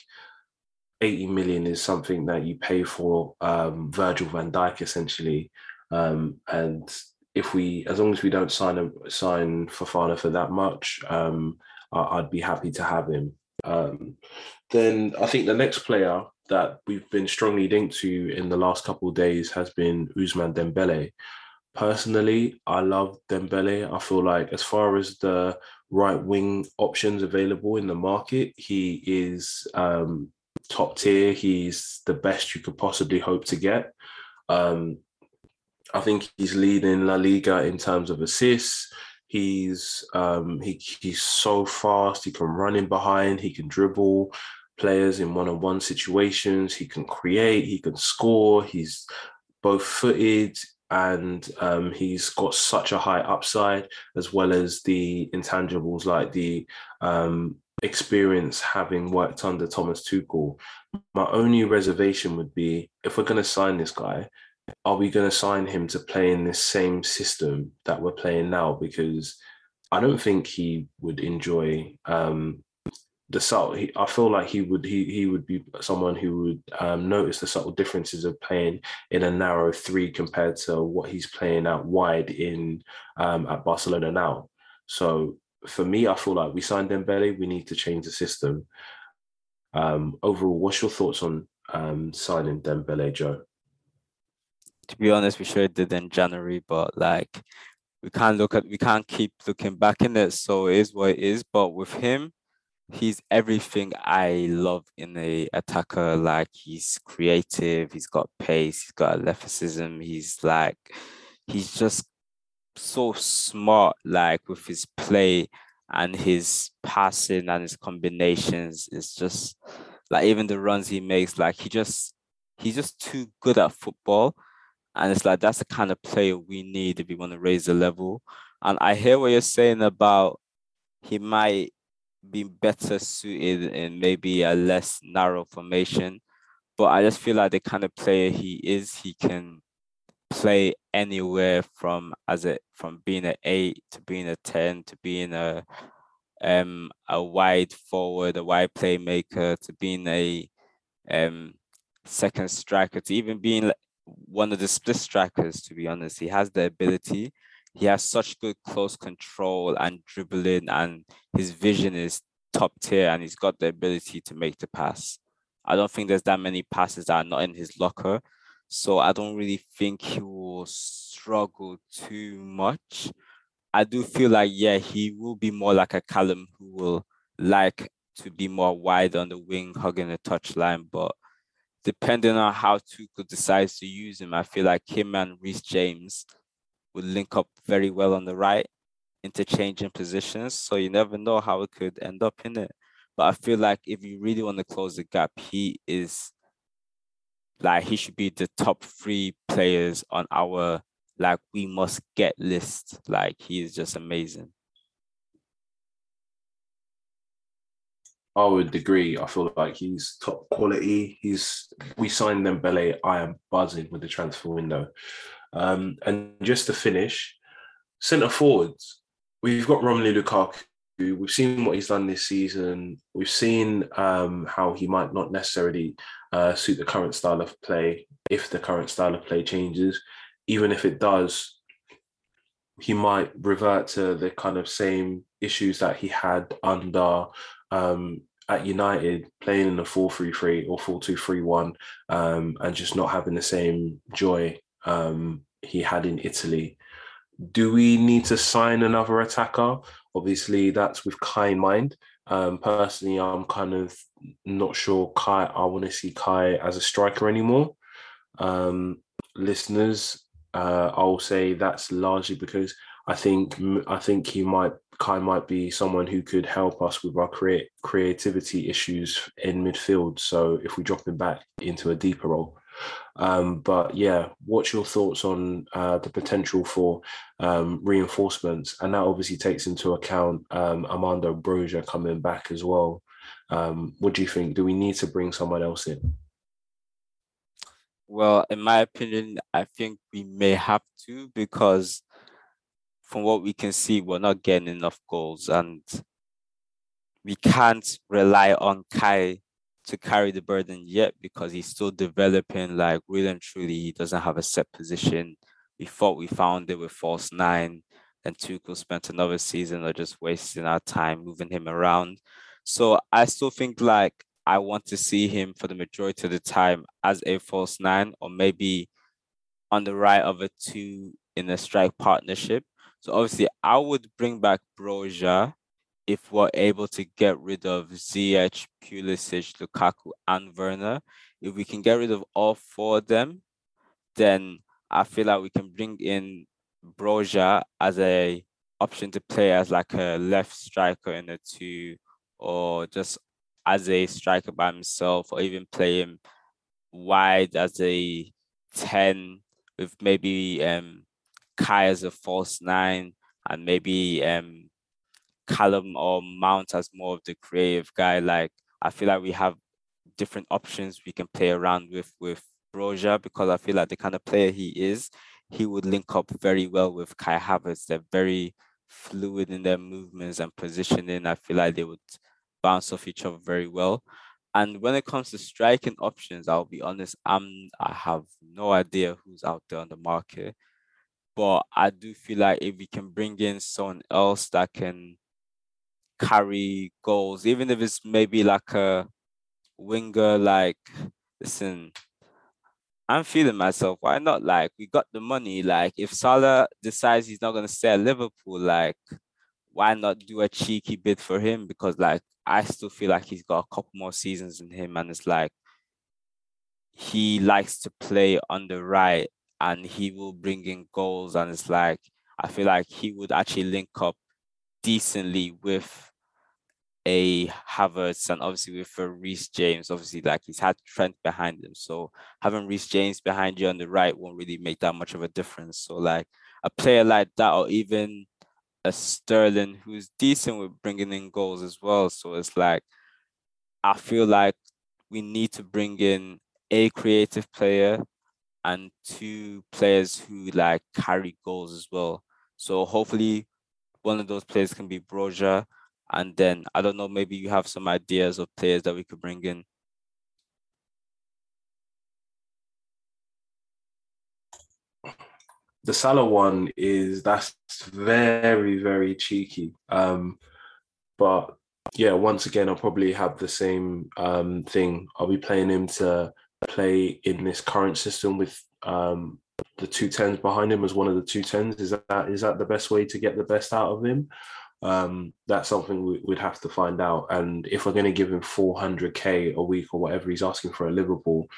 80 million is something that you pay for um, Virgil van Dijk essentially. Um, and if we, as long as we don't sign a sign Fofana for that much, um, I, would be happy to have him. Um, then I think the next player that we've been strongly linked to in the last couple of days has been Ousmane Dembele. Personally, I love Dembele. I feel like as far as the right wing options available in the market, he is um, top tier. He's the best you could possibly hope to get. Um, I think he's leading La Liga in terms of assists. He's um, he, he's so fast. He can run in behind. He can dribble players in one-on-one situations. He can create. He can score. He's both footed and um, he's got such a high upside as well as the intangibles like the um, experience having worked under Thomas Tuchel. My only reservation would be if we're going to sign this guy, are we going to sign him to play in this same system that we're playing now? Because I don't think he would enjoy um, the subtle. He, I feel like he would he he would be someone who would um, notice the subtle differences of playing in a narrow three compared to what he's playing out wide in um, at Barcelona now. So for me, I feel like we signed Dembele. We need to change the system. Um, overall, what's your thoughts on um, signing Dembele, Joe? To be honest, we sure did in January, but like we can't look at we can't keep looking back in it. So it is what it is. But with him, he's everything I love in a attacker. Like he's creative, he's got pace, he's got athleticism. He's like he's just so smart, like with his play and his passing and his combinations. It's just like even the runs he makes, like he just he's just too good at football. And it's like that's the kind of player we need if we want to raise the level. And I hear what you're saying about he might be better suited in maybe a less narrow formation. But I just feel like the kind of player he is, he can play anywhere from as it from being an eight to being a ten to being a um a wide forward, a wide playmaker to being a um second striker to even being one of the split strikers. To be honest, he has the ability he has such good close control and dribbling, and his vision is top tier, and he's got the ability to make the pass. I don't think there's that many passes that are not in his locker, so I don't really think he will struggle too much. I do feel like yeah, he will be more like a Callum who will like to be more wide on the wing, hugging the touchline, but depending on how Tuchel decides to use him, I feel like him and Reece James would link up very well on the right, interchanging positions. So you never know how it could end up in it. But I feel like if you really want to close the gap, he is like he should be the top three players on our like we must get list. Like he is just amazing. I would agree. I feel like he's top quality. He's we signed Dembele. I am buzzing with the transfer window. Um, and just to finish, centre forwards, we've got Romelu Lukaku, we've seen what he's done this season. We've seen um, how he might not necessarily uh, suit the current style of play if the current style of play changes. Even if it does, he might revert to the kind of same issues that he had under um, at United, playing in a 4 3 3 or 4 2 3 1, um, and just not having the same joy um, he had in Italy. Do we need to sign another attacker? Obviously, that's with Kai in mind. Um, personally, I'm kind of not sure Kai. I want to see Kai as a striker anymore. Um, listeners, uh, I'll say that's largely because I think I think he might Kai might be someone who could help us with our create creativity issues in midfield. So if we drop him back into a deeper role. Um, but yeah, what's your thoughts on uh, the potential for um, reinforcements? And that obviously takes into account um, Armando Broja coming back as well. Um, what do you think? Do we need to bring someone else in? Well, in my opinion, I think we may have to because from what we can see, we're not getting enough goals and we can't rely on Kai to carry the burden yet because he's still developing. Like really and truly, he doesn't have a set position. We thought we found it with false nine, and Tuchel spent another season of just wasting our time moving him around. So I still think like I want to see him for the majority of the time as a false nine, or maybe on the right of a two in a strike partnership. So obviously, I would bring back Broja if we're able to get rid of Ziyech, Pulisic, Lukaku, and Werner, if we can get rid of all four of them, then I feel like we can bring in Broja as a option to play as like a left striker in a two, or just as a striker by himself, or even play him wide as a 10 with maybe um Kai as a false nine and maybe um Callum or Mount as more of the creative guy. Like I feel like we have different options we can play around with with Broja because I feel like the kind of player he is, he would link up very well with Kai Havertz. They're very fluid in their movements and positioning. I feel like they would bounce off each other very well. And when it comes to striking options, I'll be honest, I'm I have no idea who's out there on the market. But I do feel like if we can bring in someone else that can carry goals, even if it's maybe like a winger. Like, listen, I'm feeling myself. Why not? Like, we got the money. Like, if Salah decides he's not gonna stay at Liverpool, like, why not do a cheeky bid for him? Because like, I still feel like he's got a couple more seasons in him, and it's like he likes to play on the right, and he will bring in goals, and it's like I feel like he would actually link up decently with a Havertz and obviously with a Reece James, obviously like he's had Trent behind him. So having Reece James behind you on the right won't really make that much of a difference. So like a player like that or even a Sterling who's decent with bringing in goals as well. So it's like I feel like we need to bring in a creative player and two players who like carry goals as well. So hopefully one of those players can be Broja. And then I don't know, maybe you have some ideas of players that we could bring in. The Salah one is that's very, very cheeky. Um, but yeah, once again, I'll probably have the same um, thing. I'll be playing him to play in this current system with um, the two tens behind him as one of the two tens. Is that is that the best way to get the best out of him? Um, that's something we, would have to find out. And if we're going to give him 400k a week or whatever he's asking for at Liverpool,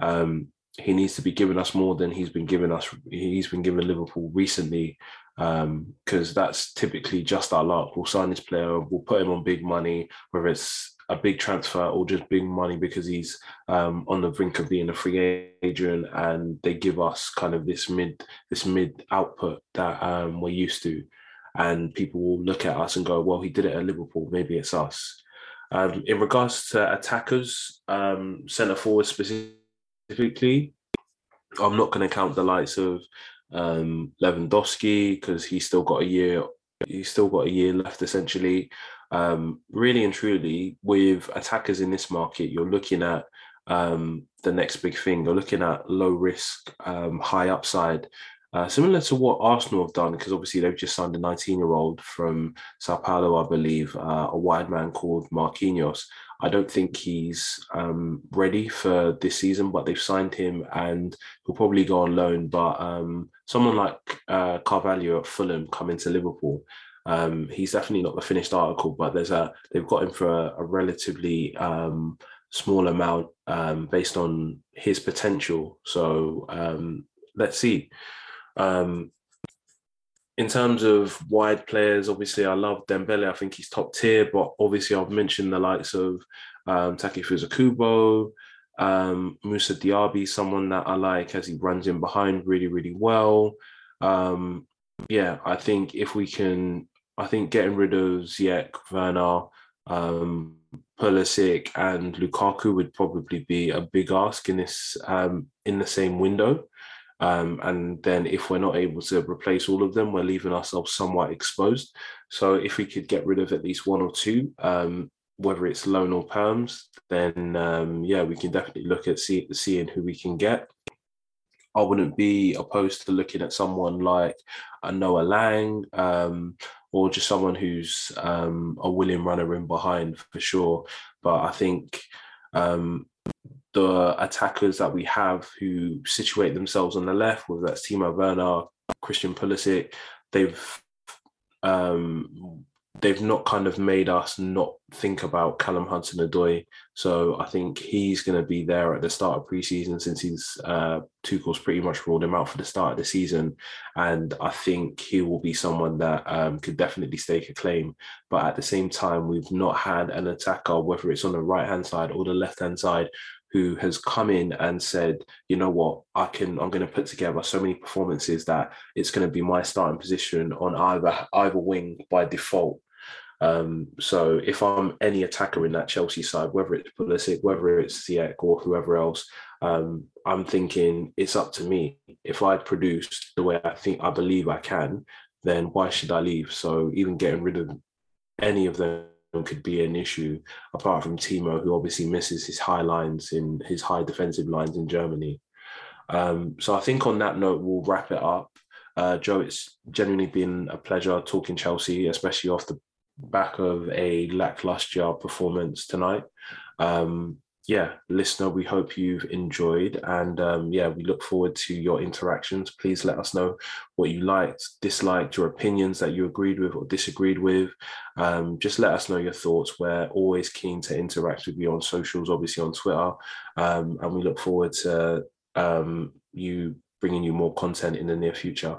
um, he needs to be giving us more than he's been giving us. He's been giving Liverpool recently, because um, that's typically just our luck. We'll sign this player, we'll put him on big money, whether it's a big transfer or just big money because he's um, on the brink of being a free agent, and they give us kind of this mid this mid output that um, we're used to, and people will look at us and go, "Well, he did it at Liverpool. Maybe it's us." Um, in regards to attackers, um, centre forward specifically, I'm not going to count the likes of um, Lewandowski because he's still got a year He's still got a year left, essentially. Um, really and truly, with attackers in this market, you're looking at um, the next big thing. You're looking at low risk, um, high upside. Uh, similar to what Arsenal have done, because obviously they've just signed a 19 year old from Sao Paulo, I believe, uh, a wide man called Marquinhos. I don't think he's um, ready for this season, but they've signed him and he'll probably go on loan. But um, someone like uh, Carvalho at Fulham coming to Liverpool, um, he's definitely not the finished article, but there's a they've got him for a, a relatively um, small amount um, based on his potential. So um, let's see. Um, in terms of wide players, obviously I love Dembele. I think he's top tier, but obviously I've mentioned the likes of um, Takefusa Kubo, um, Moussa Diaby, someone that I like as he runs in behind really, really well. Um, yeah, I think if we can, I think getting rid of Ziyech, Werner, um, Pulisic, and Lukaku would probably be a big ask in this um, in the same window. Um, and then if we're not able to replace all of them, we're leaving ourselves somewhat exposed. So if we could get rid of at least one or two, um, whether it's loan or perms, then um, yeah, we can definitely look at see, seeing who we can get. I wouldn't be opposed to looking at someone like a Noa Lang um, or just someone who's um, a willing runner in behind for sure. But I think um, the attackers that we have who situate themselves on the left, whether that's Timo Werner, Christian Pulisic, they've um, they've not kind of made us not think about Callum Hudson-Odoi. So I think he's going to be there at the start of preseason since he's uh, Tuchel's pretty much ruled him out for the start of the season, and I think he will be someone that um, could definitely stake a claim. But at the same time, we've not had an attacker, whether it's on the right hand side or the left hand side, who has come in and said, you know what, I can, I'm going to put together so many performances that it's going to be my starting position on either either wing by default. Um, so if I'm any attacker in that Chelsea side, whether it's Pulisic, whether it's Ziyech or whoever else, um, I'm thinking it's up to me. If I produce the way I think I believe I can, then why should I leave? So even getting rid of any of them could be an issue, apart from Timo, who obviously misses his high lines in his high defensive lines in Germany. Um, so I think on that note, we'll wrap it up. Uh, Joe, it's genuinely been a pleasure talking Chelsea, especially off the back of a lackluster performance tonight. Um, yeah, listener, we hope you've enjoyed. And um, yeah, we look forward to your interactions. Please let us know what you liked, disliked, your opinions that you agreed with or disagreed with. Um, just let us know your thoughts. We're always keen to interact with you on socials, obviously on Twitter. Um, and we look forward to um, you bringing you more content in the near future.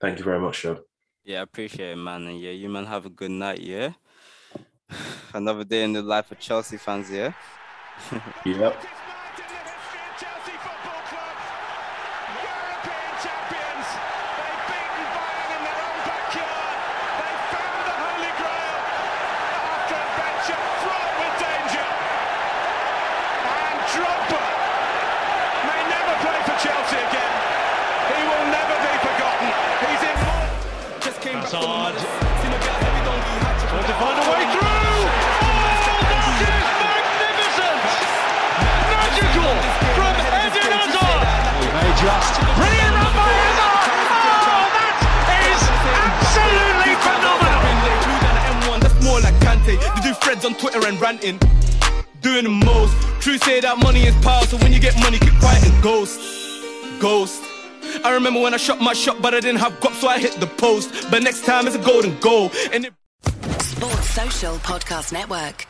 Thank you very much, Joe. Yeah, I appreciate it, man. And yeah, you man have a good night, yeah? Another day in the life of Chelsea fans, yeah? yep. On Twitter and ranting. Doing the most. True say that money is power, so when you get money, keep quiet and ghost. Ghost. I remember when I shot my shot, but I didn't have guap, so I hit the post. But next time it's a golden goal. And it- Sports Social Podcast Network.